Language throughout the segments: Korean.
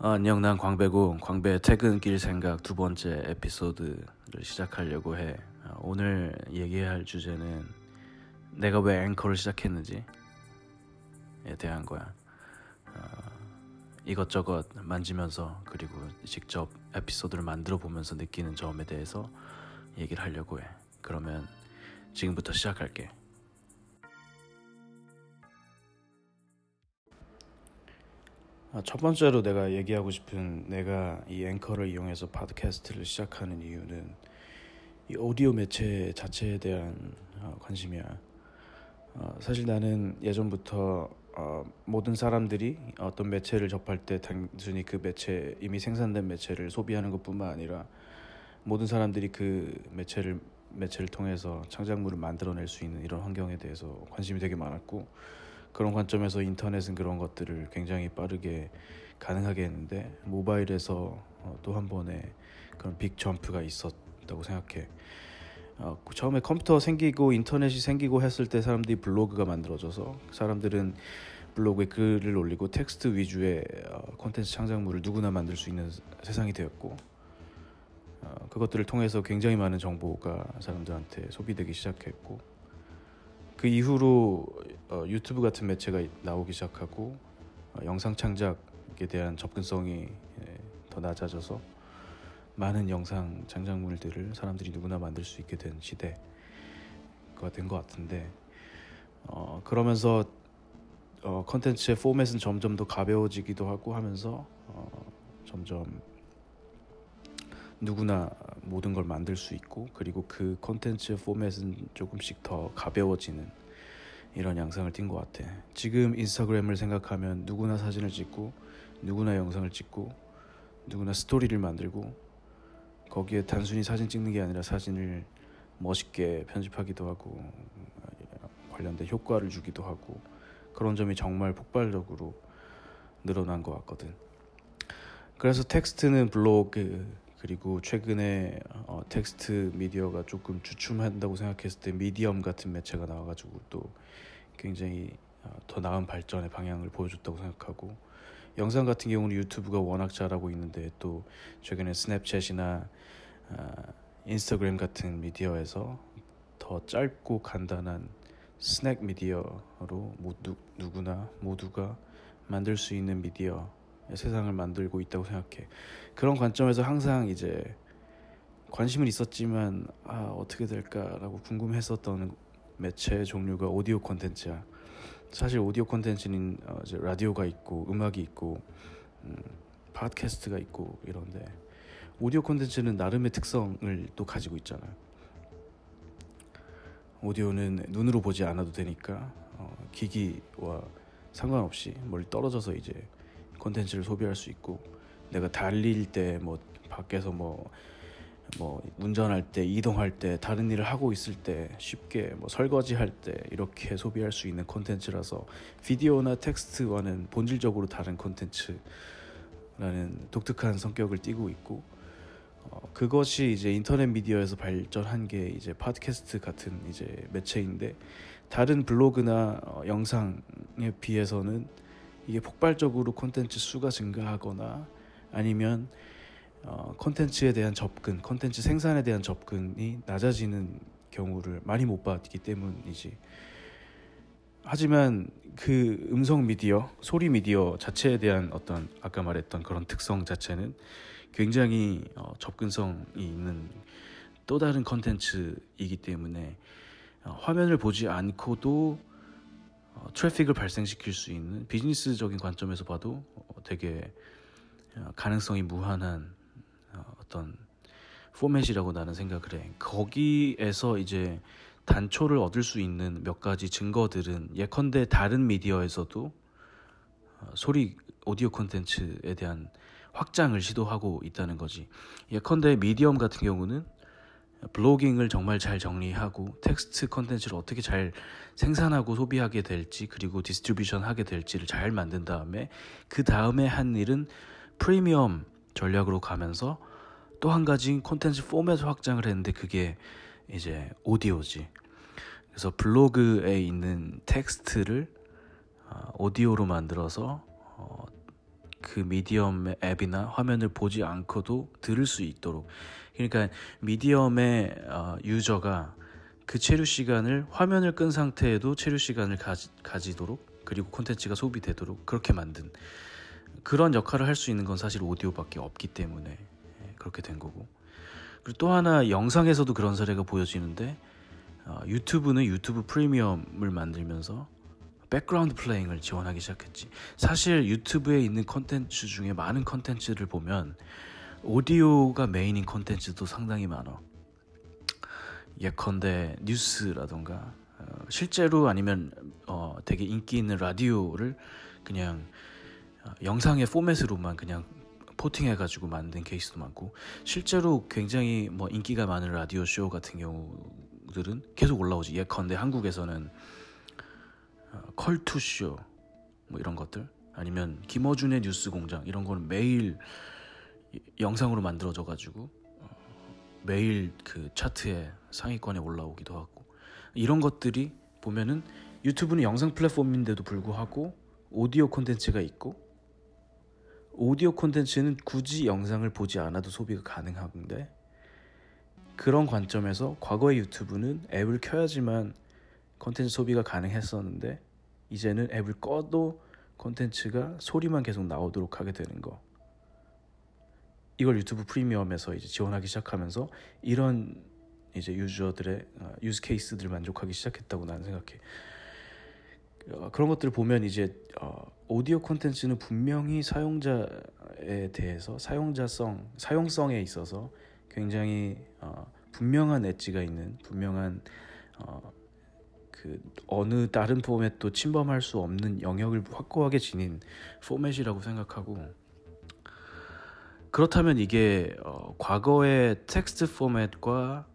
어, 안녕 난 광배고. 광배 퇴근길 생각 두 번째 에피소드를 시작하려고 해. 어, 오늘 얘기할 주제는 내가 왜 앵커를 시작했는지에 대한 거야. 어, 이것저것 만지면서 그리고 직접 에피소드를 만들어 보면서 느끼는 점에 대해서 얘기를 하려고 해. 그러면 지금부터 시작할게 첫 번째로 내가 얘기하고 싶은 내가 이 앵커를 이용해서 팟캐스트를 시작하는 이유는 이 오디오 매체 자체에 대한 어, 관심이야. 어, 사실 나는 예전부터 어, 모든 사람들이 어떤 매체를 접할 때 단순히 그 매체 이미 생산된 매체를 소비하는 것뿐만 아니라 모든 사람들이 그 매체를 매체를 통해서 창작물을 만들어낼 수 있는 이런 환경에 대해서 관심이 되게 많았고 그런 관점에서 인터넷은 그런 것들을 굉장히 빠르게 가능하게 했는데 모바일에서 어, 또한 번의 그런 빅 점프가 있었다고 생각해. 어, 처음에 컴퓨터 생기고 인터넷이 생기고 했을 때 사람들이 블로그가 만들어져서 사람들은 블로그에 글을 올리고 텍스트 위주의 어, 콘텐츠 창작물을 누구나 만들 수 있는 세상이 되었고 어, 그것들을 통해서 굉장히 많은 정보가 사람들한테 소비되기 시작했고 그 이후로 어, 유튜브 같은 매체가 나오기 시작하고 어, 영상 창작에 대한 접근성이 예, 더 낮아져서 많은 영상 창작물들을 사람들이 누구나 만들 수 있게 된 시대가 된 것 같은데 어, 그러면서 어, 컨텐츠의 포맷은 점점 더 가벼워지기도 하고 하면서 어, 점점 누구나 모든 걸 만들 수 있고 그리고 그 콘텐츠의 포맷은 조금씩 더 가벼워지는 이런 양상을 띈 것 같아. 지금 인스타그램을 생각하면 누구나 사진을 찍고 누구나 영상을 찍고 누구나 스토리를 만들고 거기에 단순히 사진 찍는 게 아니라 사진을 멋있게 편집하기도 하고 관련된 효과를 주기도 하고 그런 점이 정말 폭발적으로 늘어난 것 같거든. 그래서 텍스트는 블로그 그리고 최근에 어, 텍스트 미디어가 조금 주춤한다고 생각했을 때 Medium 같은 매체가 나와가지고 또 굉장히 어, 더 나은 발전의 방향을 보여줬다고 생각하고 영상 같은 경우는 유튜브가 워낙 잘하고 있는데 또 최근에 스냅챗이나 어, 인스타그램 같은 미디어에서 더 짧고 간단한 스낵 미디어로 모두 누구나 모두가 만들 수 있는 미디어 세상을 만들고 있다고 생각해. 그런 관점에서 항상 이제 관심은 있었지만 아 어떻게 될까라고 궁금했었던 매체 종류가 오디오 콘텐츠야. 사실 오디오 콘텐츠는 어, 이제 라디오가 있고 음악이 있고 음, 팟캐스트가 있고 이런데 오디오 콘텐츠는 나름의 특성을 또 가지고 있잖아. 오디오는 눈으로 보지 않아도 되니까 어, 기기와 상관없이 멀리 떨어져서 이제 콘텐츠를 소비할 수 있고 내가 달릴 때 뭐 밖에서 뭐뭐 뭐 운전할 때 이동할 때 다른 일을 하고 있을 때 쉽게 뭐 설거지 할 때 이렇게 소비할 수 있는 콘텐츠라서 비디오나 텍스트와는 본질적으로 다른 콘텐츠라는 독특한 성격을 띠고 있고 어, 그것이 이제 인터넷 미디어에서 발전한 게 이제 팟캐스트 같은 이제 매체인데 다른 블로그나 어, 영상에 비해서는 이게 폭발적으로 콘텐츠 수가 증가하거나 아니면 어, 콘텐츠에 대한 접근, 콘텐츠 생산에 대한 접근이 낮아지는 경우를 많이 못 봤기 때문이지. 하지만 그 음성 미디어, 소리 미디어 자체에 대한 어떤 아까 말했던 그런 특성 자체는 굉장히 어, 접근성이 있는 또 다른 컨텐츠이기 때문에 어, 화면을 보지 않고도 어, 트래픽을 발생시킬 수 있는 비즈니스적인 관점에서 봐도 어, 되게 어, 가능성이 무한한 어, 어떤 포맷이라고 나는 생각을 해. 거기에서 이제 단초를 얻을 수 있는 몇 가지 증거들은 예컨대 다른 미디어에서도 어, 소리 오디오 콘텐츠에 대한 확장을 시도하고 있다는 거지. 예컨대 Medium 같은 경우는 blogging을 정말 잘 정리하고 텍스트 컨텐츠를 어떻게 잘 생산하고 소비하게 될지 그리고 distribution 하게 될지를 잘 만든 다음에 그 다음에 한 일은 프리미엄 전략으로 가면서 또 한 가지 콘텐츠 포맷 확장을 했는데 그게 이제 오디오지. 그래서 블로그에 있는 텍스트를 어, 오디오로 만들어서 어, 그 미디엄의 앱이나 화면을 보지 않고도 들을 수 있도록 그러니까 미디엄의 어, 유저가 그 체류 시간을 화면을 끈 상태에도 체류 시간을 가지, 가지 도록 그리고 콘텐츠가 소비되도록 그렇게 만든 그런 역할을 할 수 있는 건 사실 오디오밖에 없기 때문에 예, 그렇게 된 거고 그리고 또 하나 영상에서도 그런 사례가 보여지는데 어, 유튜브는 유튜브 프리미엄을 만들면서 background playing을 지원하기 시작했지. 사실 유튜브에 있는 컨텐츠 중에 많은 컨텐츠를 보면 오디오가 메인인 컨텐츠도 상당히 많아. 예컨대 뉴스라던가 어, 실제로 아니면 어, 되게 인기 있는 라디오를 그냥 어, 영상의 포맷으로만 그냥 porting해가지고 만든 케이스도 많고 실제로 굉장히 뭐 인기가 많은 라디오 쇼 같은 경우들은 계속 올라오지. 예컨대 한국에서는 어, 컬투쇼 뭐 이런 것들 아니면 김어준의 뉴스공장 이런 거는 매일 영상으로 만들어져 가지고 어, 매일 그 차트에 상위권에 올라오기도 하고 이런 것들이 보면은 유튜브는 영상 플랫폼인데도 불구하고 오디오 콘텐츠가 있고 오디오 콘텐츠는 굳이 영상을 보지 않아도 소비가 가능한데 그런 관점에서 과거의 유튜브는 앱을 켜야지만 콘텐츠 소비가 가능했었는데 이제는 앱을 꺼도 콘텐츠가 소리만 계속 나오도록 하게 되는 거. 이걸 유튜브 프리미엄에서 이제 지원하기 시작하면서 이런 이제 유저들의 유즈 어, 케이스들을 만족하기 시작했다고 나는 생각해. 어, 그런 것들을 보면 이제 어, 오디오 콘텐츠는 분명히 사용자에 대해서 사용자성, 사용성에 있어서 굉장히 어, 분명한 엣지가 있는 분명한 어, 그 어느 다른 포맷도 침범할 수 없는 영역을 확고하게 지닌 포맷이라고 생각하고 그렇다면 이게 어, 과거의 텍스트 포맷과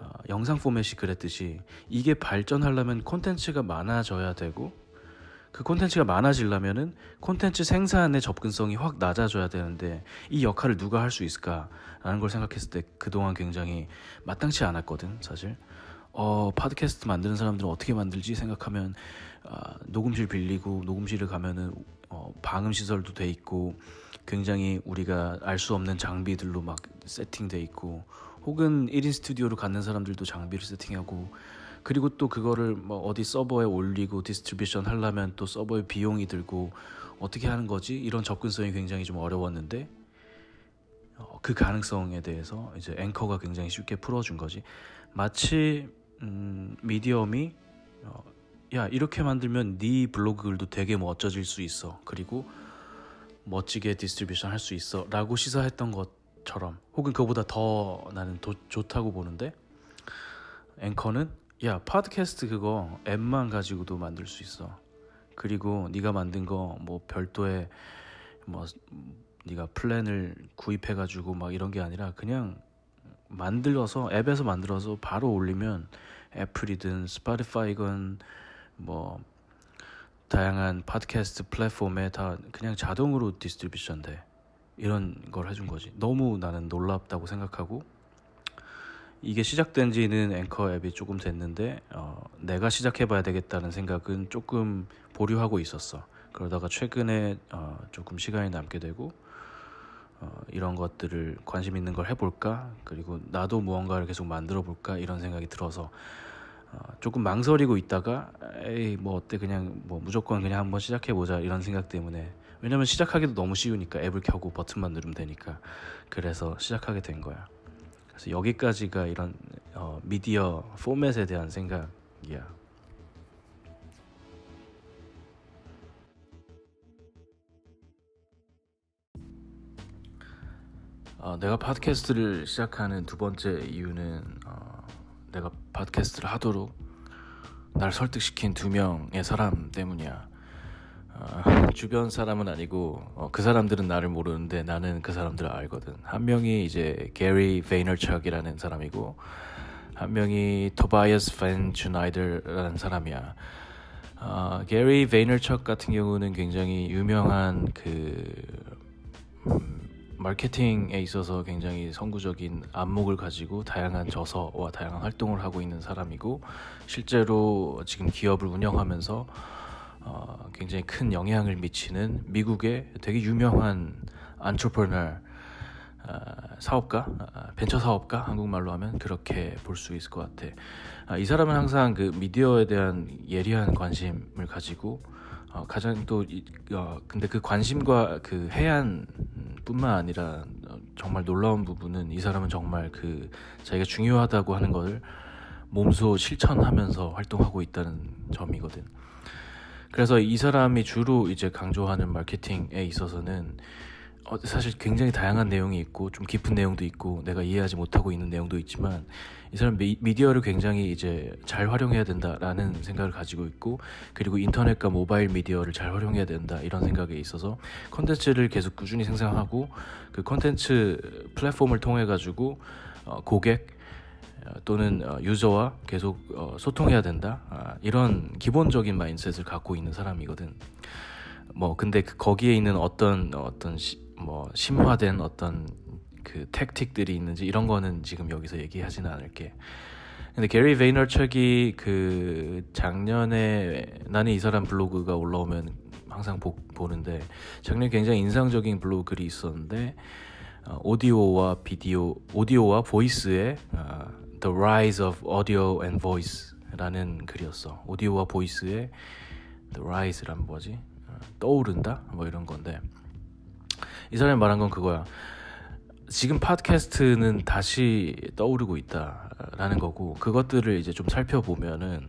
어, 영상 포맷이 그랬듯이 이게 발전하려면 콘텐츠가 많아져야 되고 그 콘텐츠가 많아지려면은 콘텐츠 생산의 접근성이 확 낮아져야 되는데 이 역할을 누가 할 수 있을까라는 걸 생각했을 때 그동안 굉장히 마땅치 않았거든 사실. 어, 팟캐스트 만드는 사람들은 어떻게 만들지 생각하면 어, 녹음실 빌리고 녹음실을 가면은 어, 방음 시설도 돼 있고 굉장히 우리가 알 수 없는 장비들로 막 세팅돼 있고 혹은 1인 스튜디오로 갖는 사람들도 장비를 세팅하고 그리고 또 그거를 뭐 어디 서버에 올리고 distribution 하려면 또 서버에 비용이 들고 어떻게 하는 거지? 이런 접근성이 굉장히 좀 어려웠는데 어, 그 가능성에 대해서 이제 앵커가 굉장히 쉽게 풀어준 거지. 마치 음, Medium이 어, 야 이렇게 만들면 네 블로그 글도 되게 멋져질 수 있어. 그리고 멋지게 distribution 할 수 있어 라고 시사했던 것처럼 혹은 그보다 더 나는 도, 좋다고 보는데 앵커는 야 팟캐스트 그거 앱만 가지고도 만들 수 있어. 그리고 네가 만든 거 뭐 별도의 뭐 네가 플랜을 구입해 가지고 막 이런 게 아니라 그냥 만들어서 앱에서 만들어서 바로 올리면 애플이든 Spotify건 뭐 다양한 팟캐스트 플랫폼에 다 그냥 자동으로 distribution 돼. 이런 걸 해준 거지. 너무 나는 놀랍다고 생각하고 이게 시작된 지는 앵커 앱이 조금 됐는데 어, 내가 시작해봐야 되겠다는 생각은 조금 보류하고 있었어. 그러다가 최근에 어, 조금 시간이 남게 되고 어, 이런 것들을 관심 있는 걸 해볼까? 그리고 나도 무언가를 계속 만들어 볼까? 이런 생각이 들어서 어, 조금 망설이고 있다가 에이 뭐 어때? 그냥 뭐 무조건 그냥 한번 시작해 보자 이런 생각 때문에. 왜냐면 시작하기도 너무 쉬우니까 앱을 켜고 버튼만 누르면 되니까 그래서 시작하게 된 거야. 그래서 여기까지가 이런 어, 미디어 포맷에 대한 생각이야. 어, 내가 팟캐스트를 시작하는 두 번째 이유는 어, 팟캐스트를 하도록 날 설득시킨 두 명의 사람 때문이야. 어, 주변 사람은 아니고 어, 그 사람들은 나를 모르는데 나는 그 사람들을 알거든. 한 명이 이제 게리 베이너척이라는 사람이고 한 명이 토바이어스 팬 주나이더라는 사람이야. 어, 게리 베이너척 같은 경우는 굉장히 유명한 그 음, 마케팅에 있어서 굉장히 선구적인 안목을 가지고 다양한 저서와 다양한 활동을 하고 있는 사람이고 실제로 지금 기업을 운영하면서 어, 굉장히 큰 영향을 미치는 미국의 되게 유명한 안트로퍼너 어, 사업가, 어, 벤처 사업가 한국말로 하면 그렇게 볼 수 있을 것 같아. 아, 이 사람은 항상 그 미디어에 대한 예리한 관심을 가지고 어, 가장 또 어, 근데 그 관심과 그 해안뿐만 아니라 어, 정말 놀라운 부분은 이 사람은 정말 그 자기가 중요하다고 하는 것을 몸소 실천하면서 활동하고 있다는 점이거든. 그래서 이 사람이 주로 이제 강조하는 마케팅에 있어서는 어, 사실 굉장히 다양한 내용이 있고 좀 깊은 내용도 있고 내가 이해하지 못하고 있는 내용도 있지만 이 사람 미, 미디어를 굉장히 이제 잘 활용해야 된다라는 생각을 가지고 있고 그리고 인터넷과 모바일 미디어를 잘 활용해야 된다 이런 생각에 있어서 컨텐츠를 계속 꾸준히 생산하고 그 컨텐츠 플랫폼을 통해 가지고 어, 고객 어, 또는 어, 유저와 계속 어, 소통해야 된다 아, 이런 기본적인 마인셋을 갖고 있는 사람이거든. 뭐 근데 그 거기에 있는 어떤 어떤 시, 뭐 심화된 어떤 그 택틱들이 있는지 이런 거는 지금 여기서 얘기하지는 않을게. 근데 게리 베이너척이 그 작년에 나는 이 사람 블로그가 올라오면 항상 보, 보는데 작년에 굉장히 인상적인 블로그 글이 있었는데 어, 오디오와 비디오 오디오와 보이스의 어, The Rise of Audio and Voice라는 글이었어. 오디오와 보이스의 The Rise란 뭐지? 어, 떠오른다 뭐 이런 건데 이 사람이 말한 건 그거야. 지금 팟캐스트는 다시 떠오르고 있다라는 거고 그것들을 이제 좀 살펴보면은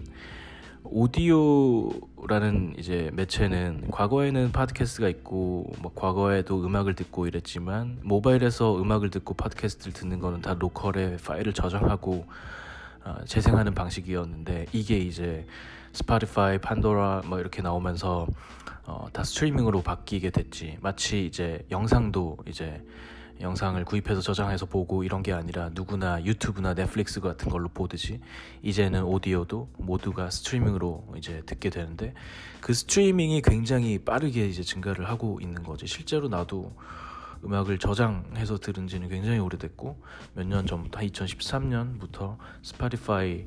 오디오라는 이제 매체는 과거에는 팟캐스트가 있고 뭐 과거에도 음악을 듣고 이랬지만 모바일에서 음악을 듣고 팟캐스트를 듣는 거는 다 local에 파일을 저장하고 어, 재생하는 방식이었는데 이게 이제 Spotify, Pandora 뭐 이렇게 나오면서 어, 다 스트리밍으로 바뀌게 됐지. 마치 이제 영상도 이제 영상을 구입해서 저장해서 보고 이런 게 아니라 누구나 유튜브나 넷플릭스 같은 걸로 보듯이 이제는 오디오도 모두가 스트리밍으로 이제 듣게 되는데 그 스트리밍이 굉장히 빠르게 이제 증가를 하고 있는 거지. 실제로 나도 음악을 저장해서 들은 지는 굉장히 오래됐고 몇 년 전부터 2013년부터 Spotify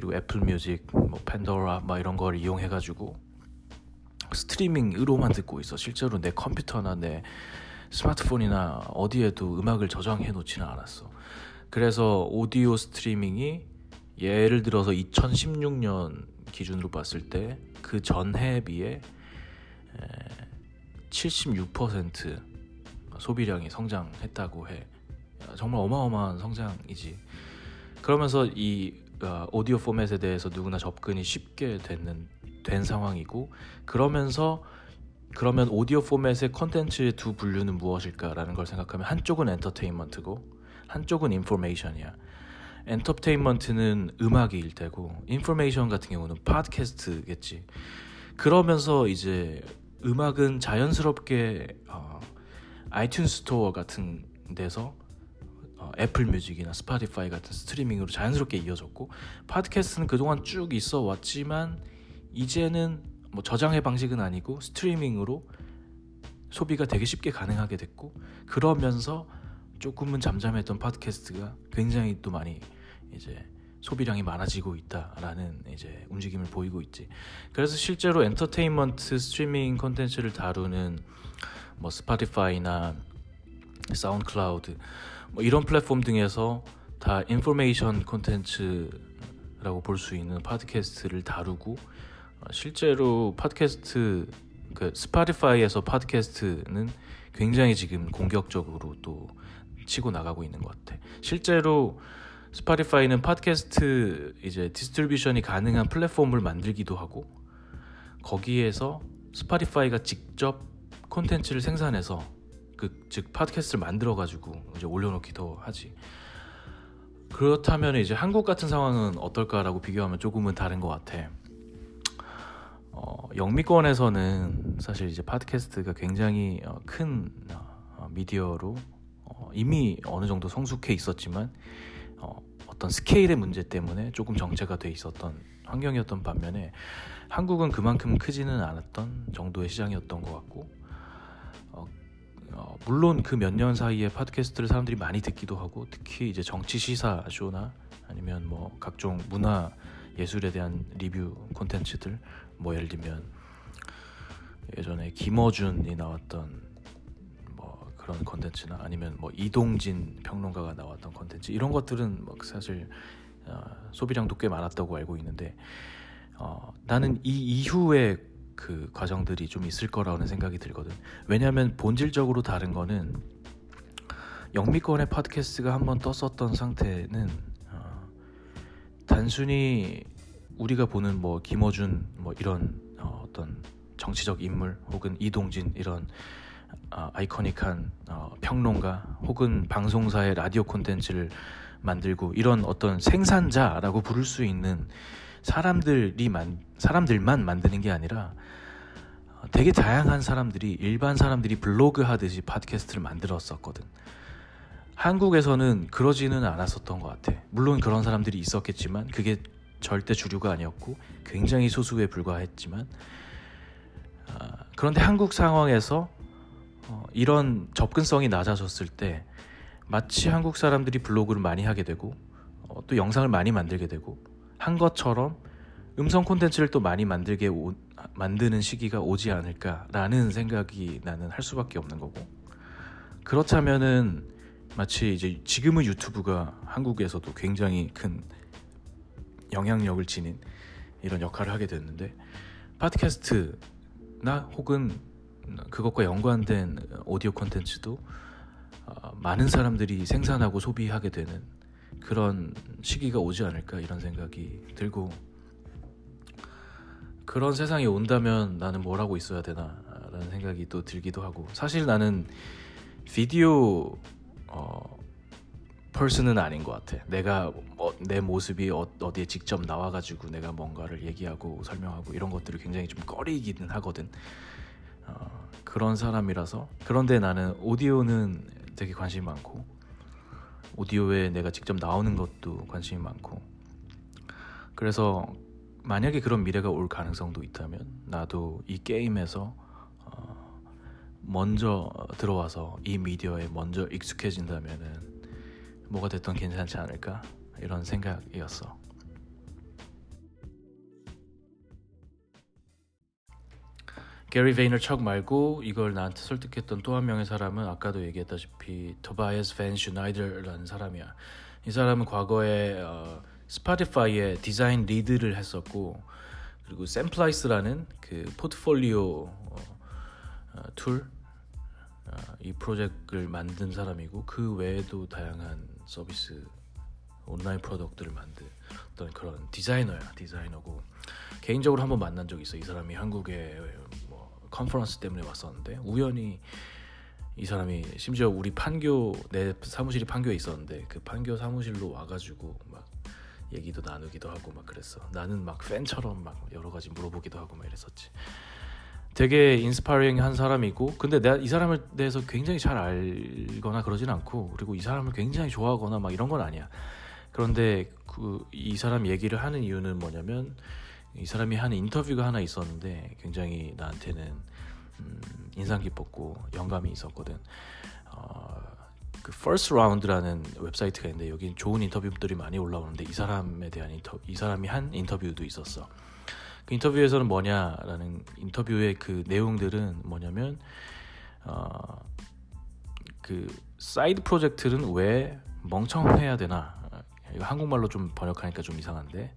그리고 애플 뮤직, 뭐 Pandora 막 이런 걸 이용해 가지고 스트리밍으로만 듣고 있어. 실제로 내 컴퓨터나 내 스마트폰이나 어디에도 음악을 저장해 놓지는 않았어. 그래서 오디오 스트리밍이 예를 들어서 2016년 기준으로 봤을 때 그 전해에 비해 76% 소비량이 성장했다고 해. 정말 어마어마한 성장이지. 그러면서 이 어, 오디오 포맷에 대해서 누구나 접근이 쉽게 되는 된 상황이고 그러면서 그러면 오디오 포맷의 컨텐츠의 두 분류는 무엇일까라는 걸 생각하면 한쪽은 엔터테인먼트고 한쪽은 information이야. 엔터테인먼트는 음악일 테고 information 같은 경우는 팟캐스트겠지. 그러면서 이제 음악은 자연스럽게 어, iTunes Store 같은 데서 어, 애플 뮤직이나 Spotify 같은 스트리밍으로 자연스럽게 이어졌고 팟캐스트는 그동안 쭉 있어 왔지만 이제는 뭐 저장의 방식은 아니고 스트리밍으로 소비가 되게 쉽게 가능하게 됐고 그러면서 조금은 잠잠했던 팟캐스트가 굉장히 또 많이 이제 소비량이 많아지고 있다라는 이제 움직임을 보이고 있지. 그래서 실제로 엔터테인먼트 스트리밍 콘텐츠를 다루는 뭐 Spotify나 사운드클라우드 뭐 이런 플랫폼 등에서 다 information 콘텐츠라고 볼 수 있는 팟캐스트를 다루고 어, 실제로 팟캐스트 그 Spotify에서 팟캐스트는 굉장히 지금 공격적으로 또 치고 나가고 있는 것 같아. 실제로 Spotify는 팟캐스트 이제 distribution이 가능한 플랫폼을 만들기도 하고 거기에서 Spotify가 직접 콘텐츠를 생산해서 그 즉 팟캐스트를 만들어 가지고 이제 올려놓기도 하지. 그렇다면 이제 한국 같은 상황은 어떨까라고 비교하면 조금은 다른 것 같아. 어, 영미권에서는 사실 이제 팟캐스트가 굉장히 어, 큰 어, 미디어로 어, 이미 어느 정도 성숙해 있었지만 어, 어떤 스케일의 문제 때문에 조금 정체가 돼 있었던 환경이었던 반면에 한국은 그만큼 크지는 않았던 정도의 시장이었던 것 같고 어, 어, 물론 그 몇 년 사이에 팟캐스트를 사람들이 많이 듣기도 하고 특히 이제 정치 시사 쇼나 아니면 뭐 각종 문화 예술에 대한 리뷰 콘텐츠들 뭐 예를 들면 예전에 김어준이 나왔던 뭐 그런 컨텐츠나 아니면 뭐 이동진 평론가가 나왔던 컨텐츠 이런 것들은 뭐 사실 어, 소비량도 꽤 많았다고 알고 있는데 어, 나는 이 이후에 그 과정들이 좀 있을 거라는 생각이 들거든. 왜냐하면 본질적으로 다른 거는 영미권의 팟캐스트가 한번 떴었던 상태는 어, 단순히 우리가 보는 뭐 김어준 뭐 이런 어, 어떤 정치적 인물 혹은 이동진 이런 어, 아이코닉한 어, 평론가 혹은 방송사의 라디오 콘텐츠를 만들고 이런 어떤 생산자라고 부를 수 있는 사람들이 만, 사람들만 만드는 게 아니라 어, 되게 다양한 사람들이 일반 사람들이 블로그 하듯이 팟캐스트를 만들었었거든. 한국에서는 그러지는 않았었던 것 같아. 물론 그런 사람들이 있었겠지만 그게 절대 주류가 아니었고 굉장히 소수에 불과했지만 어, 그런데 한국 상황에서 어, 이런 접근성이 낮아졌을 때 마치 한국 사람들이 블로그를 많이 하게 되고 어, 또 영상을 많이 만들게 되고 한 것처럼 음성 콘텐츠를 또 많이 만들게 오, 만드는 시기가 오지 않을까라는 생각이 나는 할 수밖에 없는 거고. 그렇다면은 마치 이제 지금의 유튜브가 한국에서도 굉장히 큰 영향력을 지닌 이런 역할을 하게 됐는데 팟캐스트나 혹은 그것과 연관된 오디오 콘텐츠도 어, 많은 사람들이 생산하고 소비하게 되는 그런 시기가 오지 않을까 이런 생각이 들고 그런 세상이 온다면 나는 뭘 하고 있어야 되나 라는 생각이 또 들기도 하고 사실 나는 비디오 어, 펄슨은 아닌 것 같아. 내가 어, 내 모습이 어, 디에 직접 나와가지고 내가 뭔가를 얘기하고 설명하고 이런 것들을 굉장히 좀 꺼리기는 하거든. 어, 그런 사람이라서 그런데 나는 오디오는 되게 관심이 많고 오디오에 내가 직접 나오는 것도 관심이 많고 그래서 만약에 그런 미래가 올 가능성도 있다면 나도 이 게임에서 어, 먼저 들어와서 이 미디어에 먼저 익숙해진다면은 뭐가 됐던 괜찮지 않을까 이런 생각이었어. 게리 베이너척 말고 이걸 나한테 설득했던 또 한 명의 사람은 아까도 얘기했다시피 토바이스 벤 슈나이더라는 사람이야. 이 사람은 과거에 어, Spotify에 디자인 lead를 했었고 그리고 Semplice라는 그 포트폴리오 어, 어, 툴, 어, 이 프로젝트를 만든 사람이고 그 외에도 다양한 서비스 온라인 product를 만든 그런 디자이너야 디자이너고. 개인적으로 한번 만난 적 있어. 이 사람이 한국에 뭐 컨퍼런스 때문에 왔었는데 우연히 이 사람이 심지어 우리 판교 내 사무실이 판교에 있었는데 그 판교 사무실로 와가지고 막 얘기도 나누기도 하고 막 그랬어. 나는 막 팬처럼 막 여러 가지 물어보기도 하고 막 이랬었지. 되게 인스파이링한 사람이고 근데 내가 이 사람을 대해서 굉장히 잘 알거나 그러진 않고 그리고 이 사람을 굉장히 좋아하거나 막 이런 건 아니야. 그런데 그 이 사람 얘기를 하는 이유는 뭐냐면 이 사람이 한 인터뷰가 하나 있었는데 굉장히 나한테는 음, 인상 깊었고 영감이 있었거든. 어, 그 First Round라는 웹사이트가 있는데 여기 좋은 인터뷰들이 많이 올라오는데 이 사람에 대한 인터 이 사람이 한 인터뷰도 있었어. 그 인터뷰에서는 뭐냐라는 인터뷰의 그 내용들은 뭐냐면 어, 그 사이드 프로젝트는 왜 멍청해야 되나? 이거 한국말로 좀 번역하니까 좀 이상한데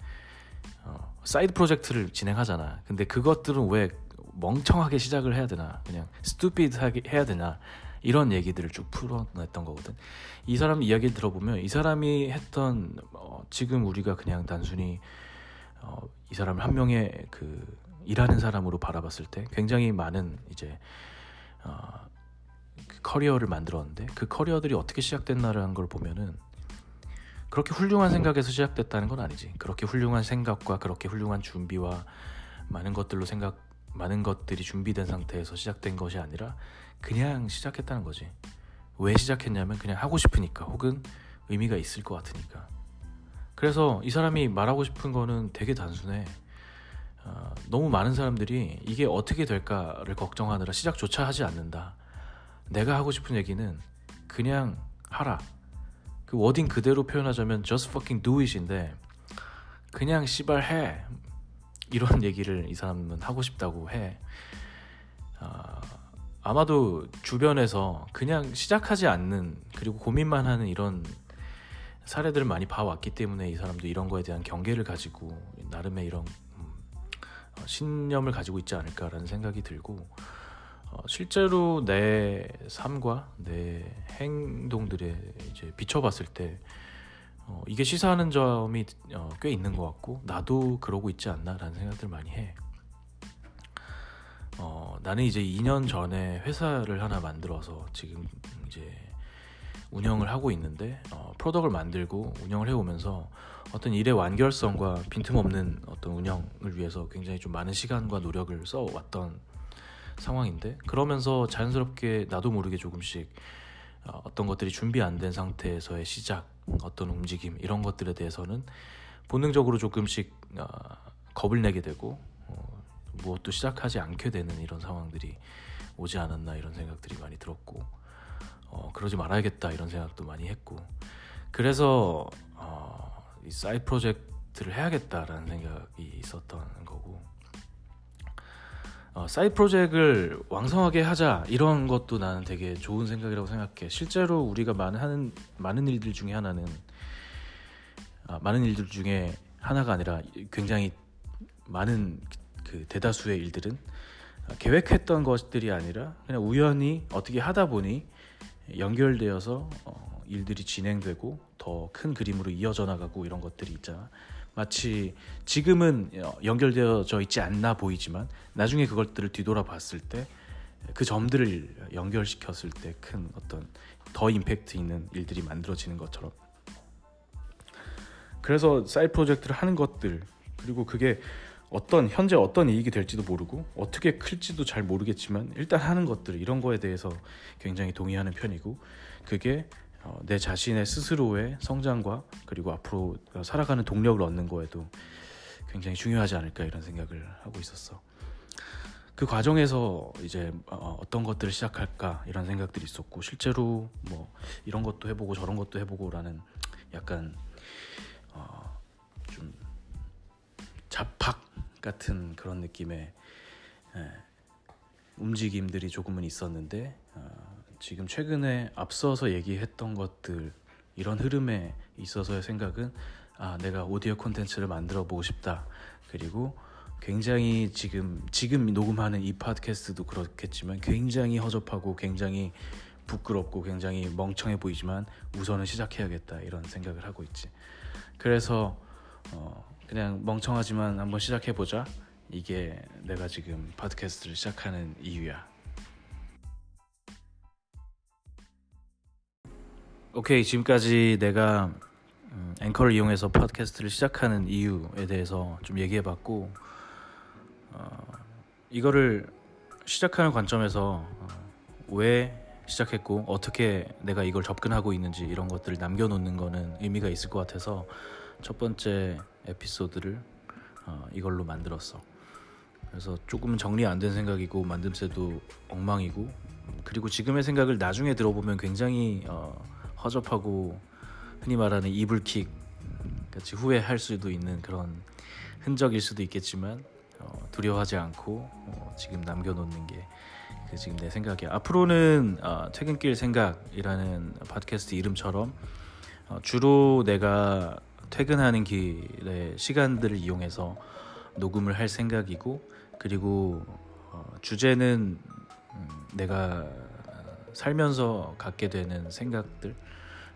어, 사이드 프로젝트를 진행하잖아. 근데 그것들은 왜 멍청하게 시작을 해야 되나? 그냥 stupid하게 해야 되나 이런 얘기들을 쭉 풀어냈던 거거든 이 사람 이야기를 들어보면 이 사람이 했던 어, 지금 우리가 그냥 단순히 어, 이 사람을 한 명의 그 일하는 사람으로 바라봤을 때 굉장히 많은 이제 어, 그 커리어를 만들었는데 그 커리어들이 어떻게 시작됐나라는 걸 보면은 그렇게 훌륭한 생각에서 시작됐다는 건 아니지. 그렇게 훌륭한 생각과 그렇게 훌륭한 준비와 많은 것들로 생각 많은 것들이 준비된 상태에서 시작된 것이 아니라 그냥 시작했다는 거지. 왜 시작했냐면 그냥 하고 싶으니까 혹은 의미가 있을 것 같으니까. 그래서 이 사람이 말하고 싶은 거는 되게 단순해. 어, 너무 많은 사람들이 이게 어떻게 될까를 걱정하느라 시작조차 하지 않는다. 내가 하고 싶은 얘기는 그냥 하라. 그 워딩 그대로 표현하자면 just fucking do it인데 그냥 씨발 해. 이런 얘기를 이 사람은 하고 싶다고 해. 아, 아마도 주변에서 그냥 시작하지 않는 그리고 고민만 하는 이런 사례들을 많이 봐왔기 때문에 이 사람도 이런 거에 대한 경계를 가지고 나름의 이런 음, 어, 신념을 가지고 있지 않을까라는 생각이 들고 어, 실제로 내 삶과 내 행동들에 이제 비춰봤을 때 어, 이게 시사하는 점이 어, 꽤 있는 것 같고 나도 그러고 있지 않나라는 생각들 많이 해. 어, 나는 이제 2년 전에 회사를 하나 만들어서 지금 이제 운영을 하고 있는데 어, 프로덕을 만들고 운영을 해오면서 어떤 일의 완결성과 빈틈없는 어떤 운영을 위해서 굉장히 좀 많은 시간과 노력을 써왔던 상황인데 그러면서 자연스럽게 나도 모르게 조금씩 어, 어떤 것들이 준비 안 된 상태에서의 시작, 어떤 움직임 이런 것들에 대해서는 본능적으로 조금씩 어, 겁을 내게 되고 어, 무엇도 시작하지 않게 되는 이런 상황들이 오지 않았나 이런 생각들이 많이 들었고 어, 그러지 말아야겠다 이런 생각도 많이 했고 그래서 어, 이 사이 프로젝트를 해야겠다라는 생각이 있었던 거고 어, 사이 프로젝트를 왕성하게 하자 이런 것도 나는 되게 좋은 생각이라고 생각해. 실제로 우리가 많은 많은 일들 중에 하나는 아, 많은 일들 중에 하나가 아니라 굉장히 많은 그 대다수의 일들은 계획했던 것들이 아니라 그냥 우연히 어떻게 하다 보니 연결되어서 어, 일들이 진행되고 더 큰 그림으로 이어져 나가고 이런 것들이 있잖아. 마치 지금은 어, 연결되어져 있지 않나 보이지만 나중에 그것들을 뒤돌아봤을 때 그 점들을 연결시켰을 때 큰 어떤 더 임팩트 있는 일들이 만들어지는 것처럼 그래서 사이 프로젝트를 하는 것들 그리고 그게 어떤 현재 어떤 이익이 될지도 모르고 어떻게 클지도 잘 모르겠지만 일단 하는 것들 이런 거에 대해서 굉장히 동의하는 편이고 그게 어, 내 자신의 스스로의 성장과 그리고 앞으로 살아가는 동력을 얻는 거에도 굉장히 중요하지 않을까 이런 생각을 하고 있었어. 그 과정에서 이제 어, 어떤 것들을 시작할까 이런 생각들이 있었고 실제로 뭐 이런 것도 해보고 저런 것도 해보고라는 약간 어, 좀 잡학 같은 그런 느낌의 예, 움직임들이 조금은 있었는데 어, 지금 최근에 앞서서 얘기했던 것들 이런 흐름에 있어서의 생각은 아 내가 오디오 콘텐츠를 만들어 보고 싶다. 그리고 굉장히 지금 지금 녹음하는 이 팟캐스트도 그렇겠지만 굉장히 허접하고 굉장히 부끄럽고 굉장히 멍청해 보이지만 우선은 시작해야겠다. 이런 생각을 하고 있지. 그래서 어 그냥 멍청하지만 한번 시작해 보자. 이게 내가 지금 팟캐스트를 시작하는 이유야. 오케이 지금까지 내가 음, 앵커를 이용해서 팟캐스트를 시작하는 이유에 대해서 좀 얘기해봤고 어, 이거를 시작하는 관점에서 어, 왜 시작했고 어떻게 내가 이걸 접근하고 있는지 이런 것들을 남겨놓는 거는 의미가 있을 것 같아서 첫 번째 에피소드를 어, 이걸로 만들었어. 그래서 조금 정리 안 된 생각이고 만듦새도 엉망이고 그리고 지금의 생각을 나중에 들어보면 굉장히 어, 허접하고 흔히 말하는 이불킥 같이 후회할 수도 있는 그런 흔적일 수도 있겠지만 어, 두려워하지 않고 어, 지금 남겨놓는 게 그 지금 내 생각이야. 앞으로는 어, 퇴근길 생각이라는 팟캐스트 이름처럼 어, 주로 내가 퇴근하는 길의 시간들을 이용해서 녹음을 할 생각이고 그리고 어, 주제는 음, 내가 살면서 갖게 되는 생각들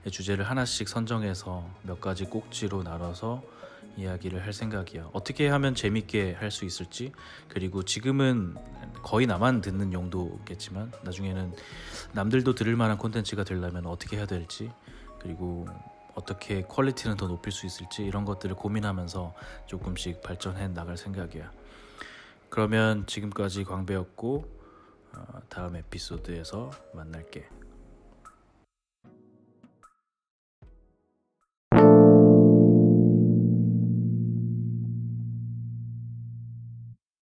주제를 하나씩 선정해서 몇 가지 꼭지로 나눠서 이야기를 할 생각이야. 어떻게 하면 재밌게 할 수 있을지 그리고 지금은 거의 나만 듣는 용도겠지만 나중에는 남들도 들을 만한 콘텐츠가 되려면 어떻게 해야 될지 그리고 어떻게 퀄리티는 더 높일 수 있을지 이런 것들을 고민하면서 조금씩 발전해 나갈 생각이야. 그러면 지금까지 광배였고 어, 다음 에피소드에서 만날게.